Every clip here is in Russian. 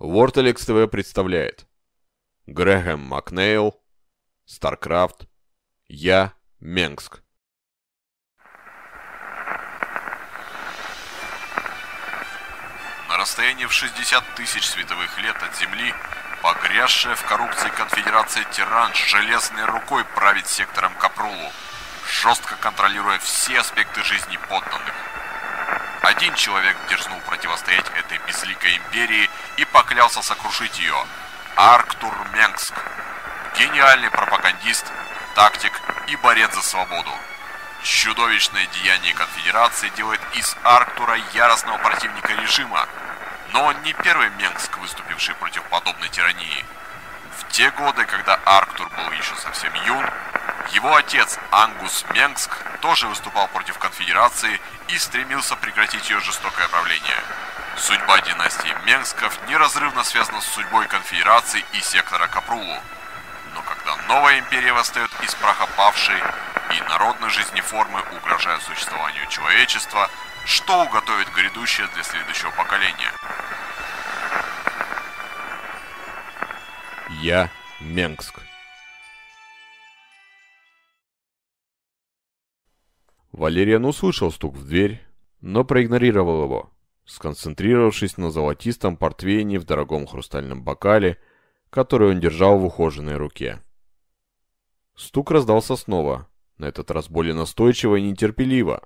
Ворталекс ТВ представляет Грэхэм Макнейл, StarCraft, Я, Менгск. На расстоянии в 60 тысяч световых лет от Земли, погрязшая в коррупции конфедерация Терран железной рукой правит сектором Копрулу, жестко контролируя все аспекты жизни подданных. Один человек дерзнул противостоять этой безликой империи и поклялся сокрушить ее. Арктур Менгск. Гениальный пропагандист, тактик и борец за свободу. Чудовищное деяние конфедерации делает из Арктура яростного противника режима, но он не первый Менгск, выступивший против подобной тирании. В те годы, когда Арктур был еще совсем юн, его отец Ангус Менгск тоже выступал против конфедерации и стремился прекратить ее жестокое правление. Судьба династии Менгсков неразрывно связана с судьбой конфедерации и сектора Капрулу. Но когда новая империя восстает из праха павшей и народной жизни формы угрожают существованию человечества, что уготовит грядущее для следующего поколения? Я Менгск. Валериан услышал стук в дверь, но проигнорировал его, сконцентрировавшись на золотистом портвейне в дорогом хрустальном бокале, который он держал в ухоженной руке. Стук раздался снова, на этот раз более настойчиво и нетерпеливо.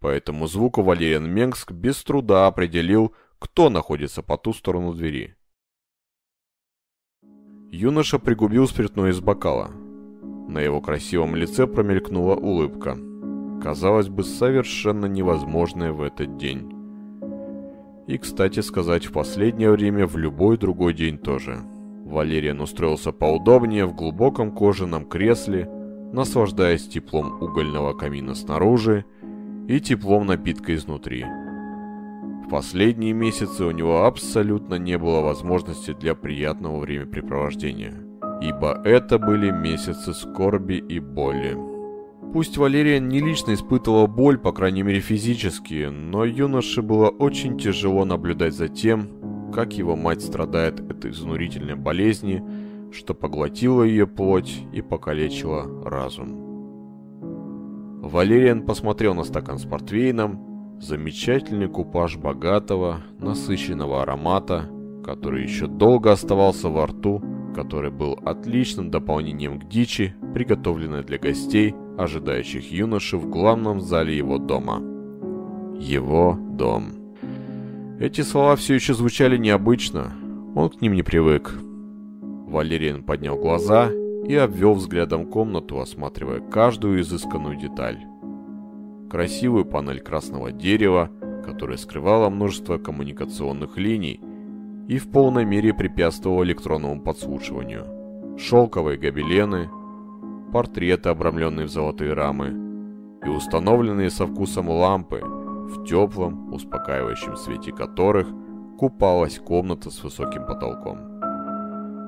По этому звуку Валериан Менгск без труда определил, кто находится по ту сторону двери. Юноша пригубил спиртное из бокала. На его красивом лице промелькнула улыбка – казалось бы, совершенно невозможное в этот день. И, кстати сказать, в последнее время в любой другой день тоже. Валериан устроился поудобнее в глубоком кожаном кресле, наслаждаясь теплом угольного камина снаружи и теплом напитка изнутри. В последние месяцы у него абсолютно не было возможности для приятного времяпрепровождения, ибо это были месяцы скорби и боли. Пусть Валериан не лично испытывал боль, по крайней мере физически, но юноше было очень тяжело наблюдать за тем, как его мать страдает этой изнурительной болезни, что поглотила ее плоть и покалечила разум. Валериан посмотрел на стакан с портвейном, замечательный купаж богатого, насыщенного аромата, который еще долго оставался во рту, который был отличным дополнением к дичи, приготовленной для гостей – ожидающих юношу в главном зале его дома. Его дом. Эти слова все еще звучали необычно, он к ним не привык. Валериан поднял глаза и обвел взглядом комнату, осматривая каждую изысканную деталь. Красивую панель красного дерева, которая скрывала множество коммуникационных линий и в полной мере препятствовала электронному подслушиванию. Шелковые гобелены, портреты, обрамленные в золотые рамы, и установленные со вкусом лампы, в теплом, успокаивающем свете которых купалась комната с высоким потолком.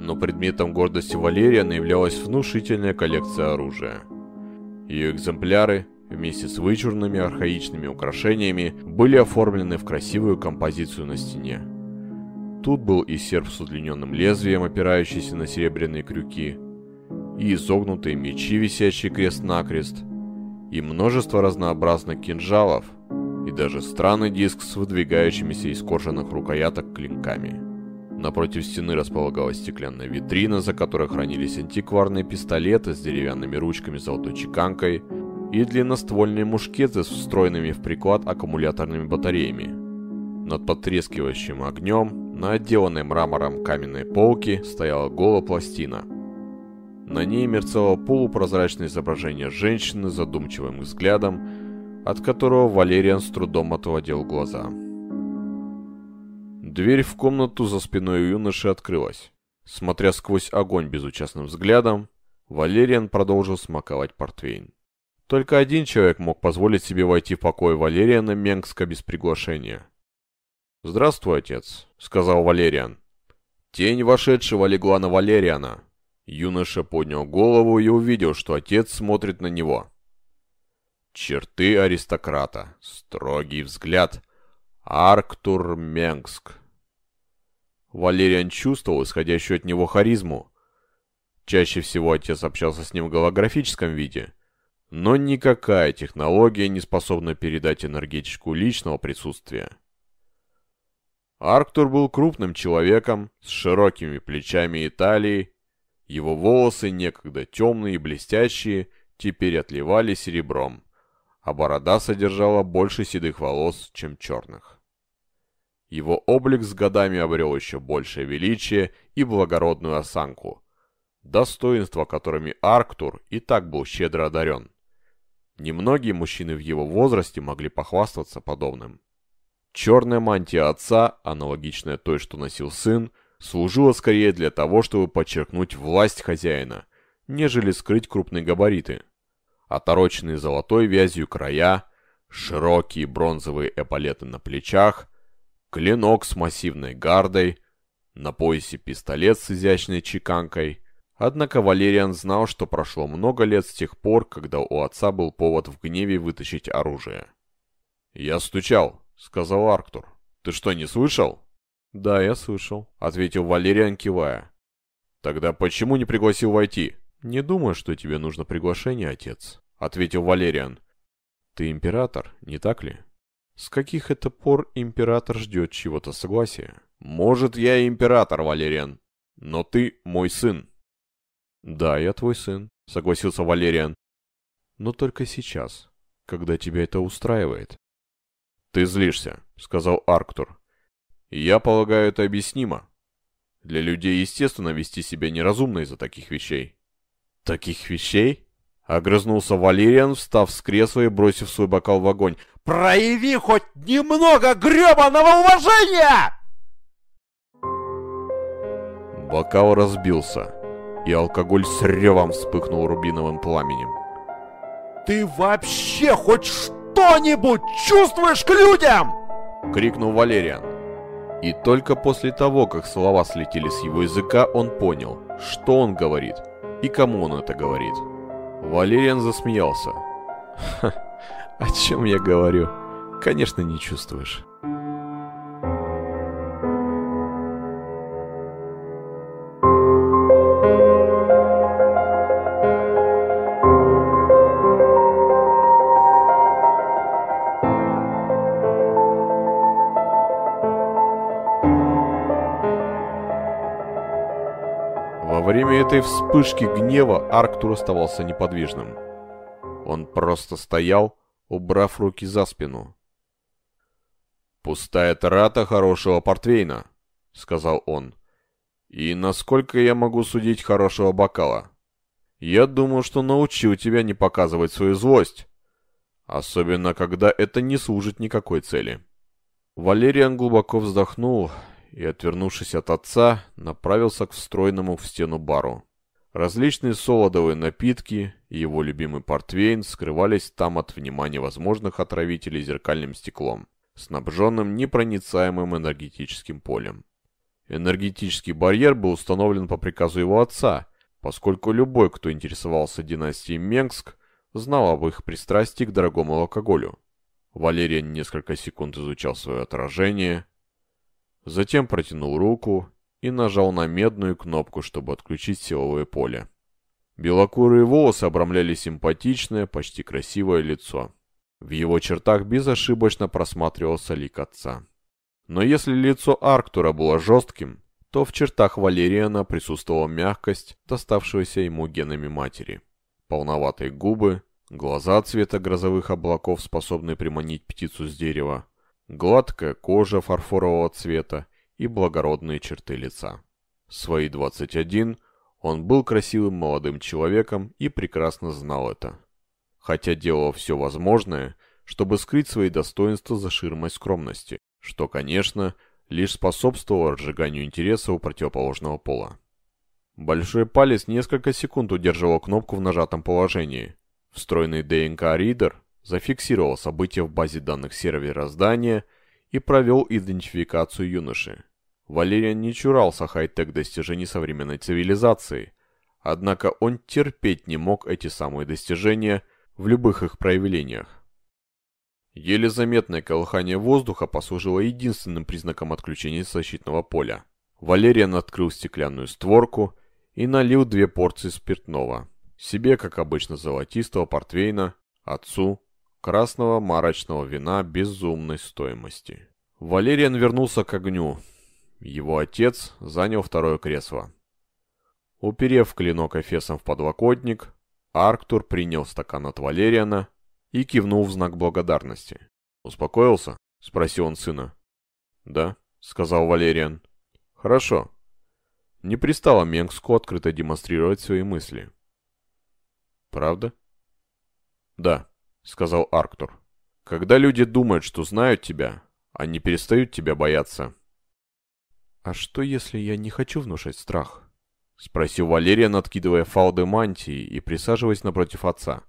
Но предметом гордости Валериана являлась внушительная коллекция оружия. Ее экземпляры, вместе с вычурными архаичными украшениями, были оформлены в красивую композицию на стене. Тут был и серп с удлиненным лезвием, опирающийся на серебряные крюки, и изогнутые мечи, висящие крест-накрест, и множество разнообразных кинжалов, и даже странный диск с выдвигающимися из кожаных рукояток клинками. Напротив стены располагалась стеклянная витрина, за которой хранились антикварные пистолеты с деревянными ручками с золотой чеканкой и длинноствольные мушкеты с встроенными в приклад аккумуляторными батареями. Над потрескивающим огнем на отделанной мрамором каменной полке стояла голая пластина – на ней мерцало полупрозрачное изображение женщины с задумчивым взглядом, от которого Валериан с трудом отводил глаза. Дверь в комнату за спиной юноши открылась. Смотря сквозь огонь безучастным взглядом, Валериан продолжил смаковать портвейн. Только один человек мог позволить себе войти в покой Валериана Менгска без приглашения. «Здравствуй, отец», — сказал Валериан. Тень вошедшего легла на Валериана, Юноша поднял голову и увидел, что отец смотрит на него. Черты аристократа, строгий взгляд. Арктур Менгск. Валериан чувствовал исходящую от него харизму. Чаще всего отец общался с ним в голографическом виде, но никакая технология не способна передать энергетику личного присутствия. Арктур был крупным человеком с широкими плечами и талией. Его волосы, некогда темные и блестящие, теперь отливали серебром, а борода содержала больше седых волос, чем черных. Его облик с годами обрел еще большее величие и благородную осанку, достоинства которыми Арктур и так был щедро одарен. Немногие мужчины в его возрасте могли похвастаться подобным. Черная мантия отца, аналогичная той, что носил сын, служила скорее для того, чтобы подчеркнуть власть хозяина, нежели скрыть крупные габариты. Отороченные золотой вязью края, широкие бронзовые эполеты на плечах, клинок с массивной гардой, на поясе пистолет с изящной чеканкой. Однако Валериан знал, что прошло много лет с тех пор, когда у отца был повод в гневе вытащить оружие. «Я стучал», сказал Арктур. «Ты что, не слышал?» «Да, я слышал», — ответил Валериан, кивая. «Тогда почему не пригласил войти?» «Не думаю, что тебе нужно приглашение, отец», — ответил Валериан. «Ты император, не так ли?» «С каких это пор император ждет чего-то согласия?» «Может, я император, Валериан, но ты мой сын». «Да, я твой сын», — согласился Валериан. «Но только сейчас, когда тебя это устраивает». «Ты злишься», — сказал Арктур. «Я полагаю, это объяснимо. Для людей естественно вести себя неразумно из-за таких вещей». «Таких вещей?» — огрызнулся Валериан, встав с кресла и бросив свой бокал в огонь. «Прояви хоть немного гребаного уважения!» Бокал разбился, и алкоголь с ревом вспыхнул рубиновым пламенем. «Ты вообще хоть что?» что-нибудь чувствуешь к людям?» — крикнул Валериан. И только после того, как слова слетели с его языка, он понял, что он говорит и кому он это говорит. Валериан засмеялся. «Ха, о чем я говорю? Конечно, не чувствуешь». Время этой вспышки гнева Арктур оставался неподвижным. Он просто стоял, убрав руки за спину. «Пустая трата хорошего портвейна», — сказал он. «И насколько я могу судить хорошего бокала? Я думаю, что научил тебя не показывать свою злость, особенно когда это не служит никакой цели». Валериан глубоко вздохнул и, отвернувшись от отца, направился к встроенному в стену бару. Различные солодовые напитки и его любимый портвейн скрывались там от внимания возможных отравителей зеркальным стеклом, снабженным непроницаемым энергетическим полем. Энергетический барьер был установлен по приказу его отца, поскольку любой, кто интересовался династией Менгск, знал об их пристрастии к дорогому алкоголю. Валериан несколько секунд изучал свое отражение, Затем протянул руку и нажал на медную кнопку, чтобы отключить силовое поле. Белокурые волосы обрамляли симпатичное, почти красивое лицо. В его чертах безошибочно просматривался лик отца. Но если лицо Арктура было жестким, то в чертах Валериана присутствовала мягкость, доставшаяся ему генами матери. Полноватые губы, глаза цвета грозовых облаков, способные приманить птицу с дерева, гладкая кожа фарфорового цвета и благородные черты лица. В свои 21 он был красивым молодым человеком и прекрасно знал это. Хотя делал все возможное, чтобы скрыть свои достоинства за ширмой скромности, что, конечно, лишь способствовало разжиганию интереса у противоположного пола. Большой палец несколько секунд удерживал кнопку в нажатом положении. Встроенный ДНК-ридер зафиксировал события в базе данных сервера здания и провел идентификацию юноши. Валериан не чурался хай-тек достижений современной цивилизации, однако он терпеть не мог эти самые достижения в любых их проявлениях. Еле заметное колыхание воздуха послужило единственным признаком отключения защитного поля. Валериан открыл стеклянную створку и налил две порции спиртного. Себе, как обычно, золотистого портвейна, отцу красного марочного вина безумной стоимости. Валериан вернулся к огню. Его отец занял второе кресло. Уперев клинок эфесом в подлокотник, Арктур принял стакан от Валериана и кивнул в знак благодарности. «Успокоился?» — спросил он сына. «Да», — сказал Валериан. «Хорошо». Не пристало Менгску открыто демонстрировать свои мысли. «Правда?» «Да», — сказал Арктур. «Когда люди думают, что знают тебя, они перестают тебя бояться». «А что, если я не хочу внушать страх?» — спросил Валериан, откидывая фалды мантии и присаживаясь напротив отца.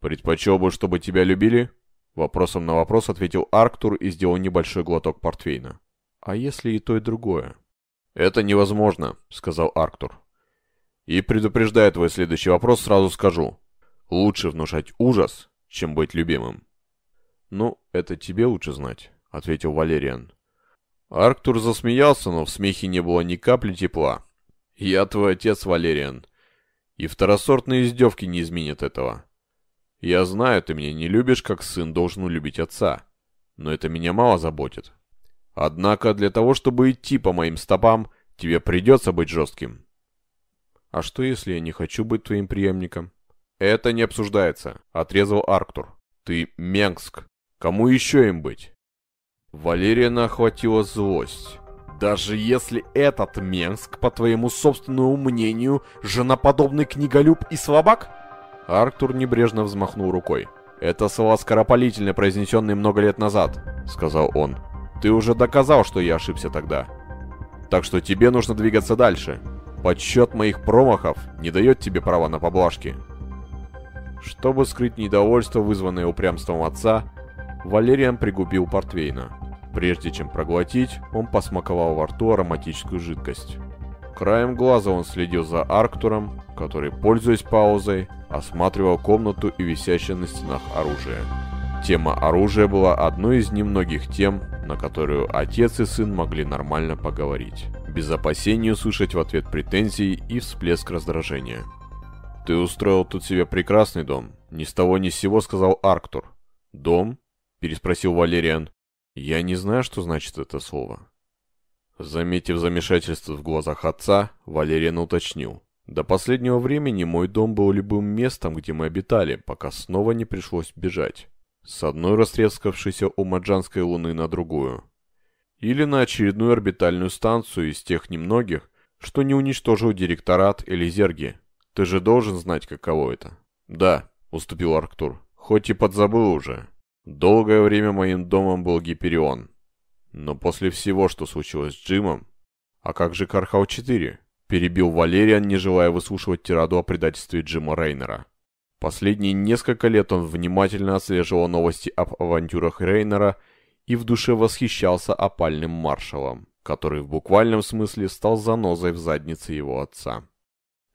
«Предпочел бы, чтобы тебя любили?» Вопросом на вопрос ответил Арктур и сделал небольшой глоток портвейна. «А если и то, и другое?» «Это невозможно», — сказал Арктур. «И предупреждая твой следующий вопрос, сразу скажу. Лучше внушать ужас, чем быть любимым». «Ну, это тебе лучше знать», — ответил Валериан. Арктур засмеялся, но в смехе не было ни капли тепла. «Я твой отец, Валериан, и второсортные издевки не изменят этого. Я знаю, ты меня не любишь, как сын должен любить отца, но это меня мало заботит. Однако для того, чтобы идти по моим стопам, тебе придется быть жестким». «А что, если я не хочу быть твоим преемником?» «Это не обсуждается», — отрезал Арктур. «Ты Менгск. Кому еще им быть?» Валериана охватила злость. Даже если этот Менск, по твоему собственному мнению, женоподобный книголюб и слабак? Арктур небрежно взмахнул рукой. «Это слова скоропалительно произнесенные много лет назад», — сказал он. «Ты уже доказал, что я ошибся тогда. Так что тебе нужно двигаться дальше. Подсчет моих промахов не дает тебе права на поблажки». Чтобы скрыть недовольство, вызванное упрямством отца, Валериан пригубил портвейна. Прежде чем проглотить, он посмаковал во рту ароматическую жидкость. Краем глаза он следил за Арктуром, который, пользуясь паузой, осматривал комнату и висящее на стенах оружие. Тема оружия была одной из немногих тем, на которую отец и сын могли нормально поговорить, без опасения услышать в ответ претензий и всплеск раздражения. «Ты устроил тут себе прекрасный дом», — ни с того ни с сего сказал Арктур. «Дом?» — переспросил Валериан. Я не знаю, что значит это слово. Заметив замешательство в глазах отца, Валериан уточнил. До последнего времени мой дом был любым местом, где мы обитали, пока снова не пришлось бежать. С одной растрескавшейся у Маджанской луны на другую. Или на очередную орбитальную станцию из тех немногих, что не уничтожил директорат или зерги. Ты же должен знать, каково это. Да, уступил Арктур. Хоть и подзабыл уже. Долгое время моим домом был Гиперион. Но после всего, что случилось с Джимом... А как же Кархау-4? Перебил Валериан, не желая выслушивать тираду о предательстве Джима Рейнера. Последние несколько лет он внимательно отслеживал новости об авантюрах Рейнера и в душе восхищался опальным маршалом, который в буквальном смысле стал занозой в заднице его отца.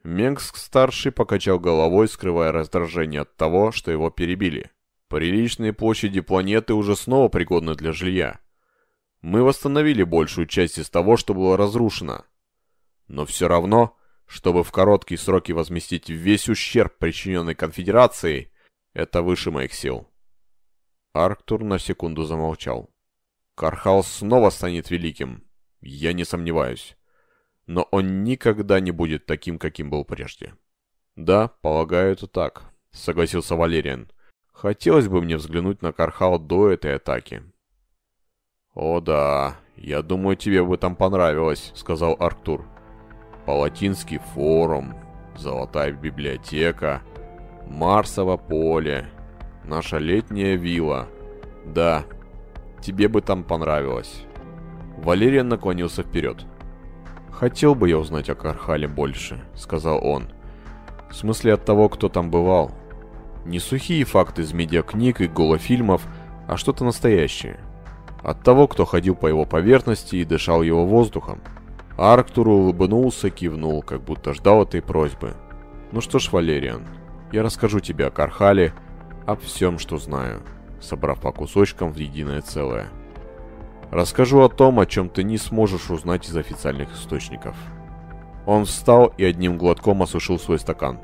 Менгск-старший покачал головой, скрывая раздражение от того, что его перебили. Приличные площади планеты уже снова пригодны для жилья. Мы восстановили большую часть из того, что было разрушено. Но все равно, чтобы в короткие сроки возместить весь ущерб, причиненный конфедерацией, это выше моих сил. Арктур на секунду замолчал. Кархал снова станет великим, я не сомневаюсь. Но он никогда не будет таким, каким был прежде. Да, полагаю, это так, согласился Валериан. Хотелось бы мне взглянуть на Кархал до этой атаки. «О да, я думаю, тебе бы там понравилось», — сказал Арктур. «Палатинский форум, Золотая библиотека, Марсово поле, наша летняя вилла. Да, тебе бы там понравилось». Валериан наклонился вперед. «Хотел бы я узнать о Кархале больше», — сказал он. «В смысле от того, кто там бывал. Не сухие факты из медиакниг и голофильмов, а что-то настоящее. От того, кто ходил по его поверхности и дышал его воздухом. Арктур улыбнулся, кивнул, как будто ждал этой просьбы. «Ну что ж, Валериан, я расскажу тебе о Кархале, о всем, что знаю», собрав по кусочкам в единое целое. Расскажу о том, о чем ты не сможешь узнать из официальных источников. Он встал и одним глотком осушил свой стакан.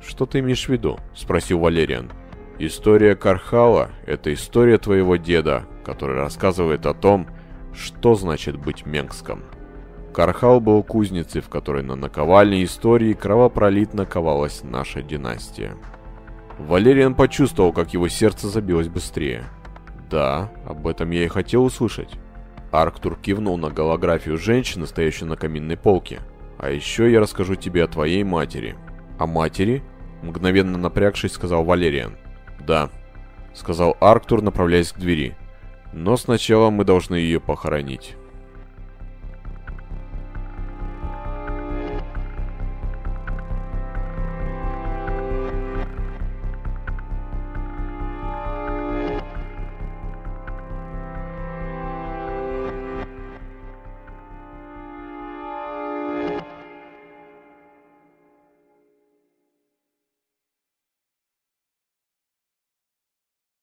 «Что ты имеешь в виду?» – спросил Валериан. «История Кархала – это история твоего деда, который рассказывает о том, что значит быть Менгском». Кархал был кузницей, в которой на наковальне истории кровопролитно ковалась наша династия. Валериан почувствовал, как его сердце забилось быстрее. «Да, об этом я и хотел услышать». Арктур кивнул на голографию женщины, стоящей на каминной полке. «А еще я расскажу тебе о твоей матери». «О матери?» Мгновенно напрягшись, сказал Валериан. «Да», — сказал Арктур, направляясь к двери. «Но сначала мы должны ее похоронить».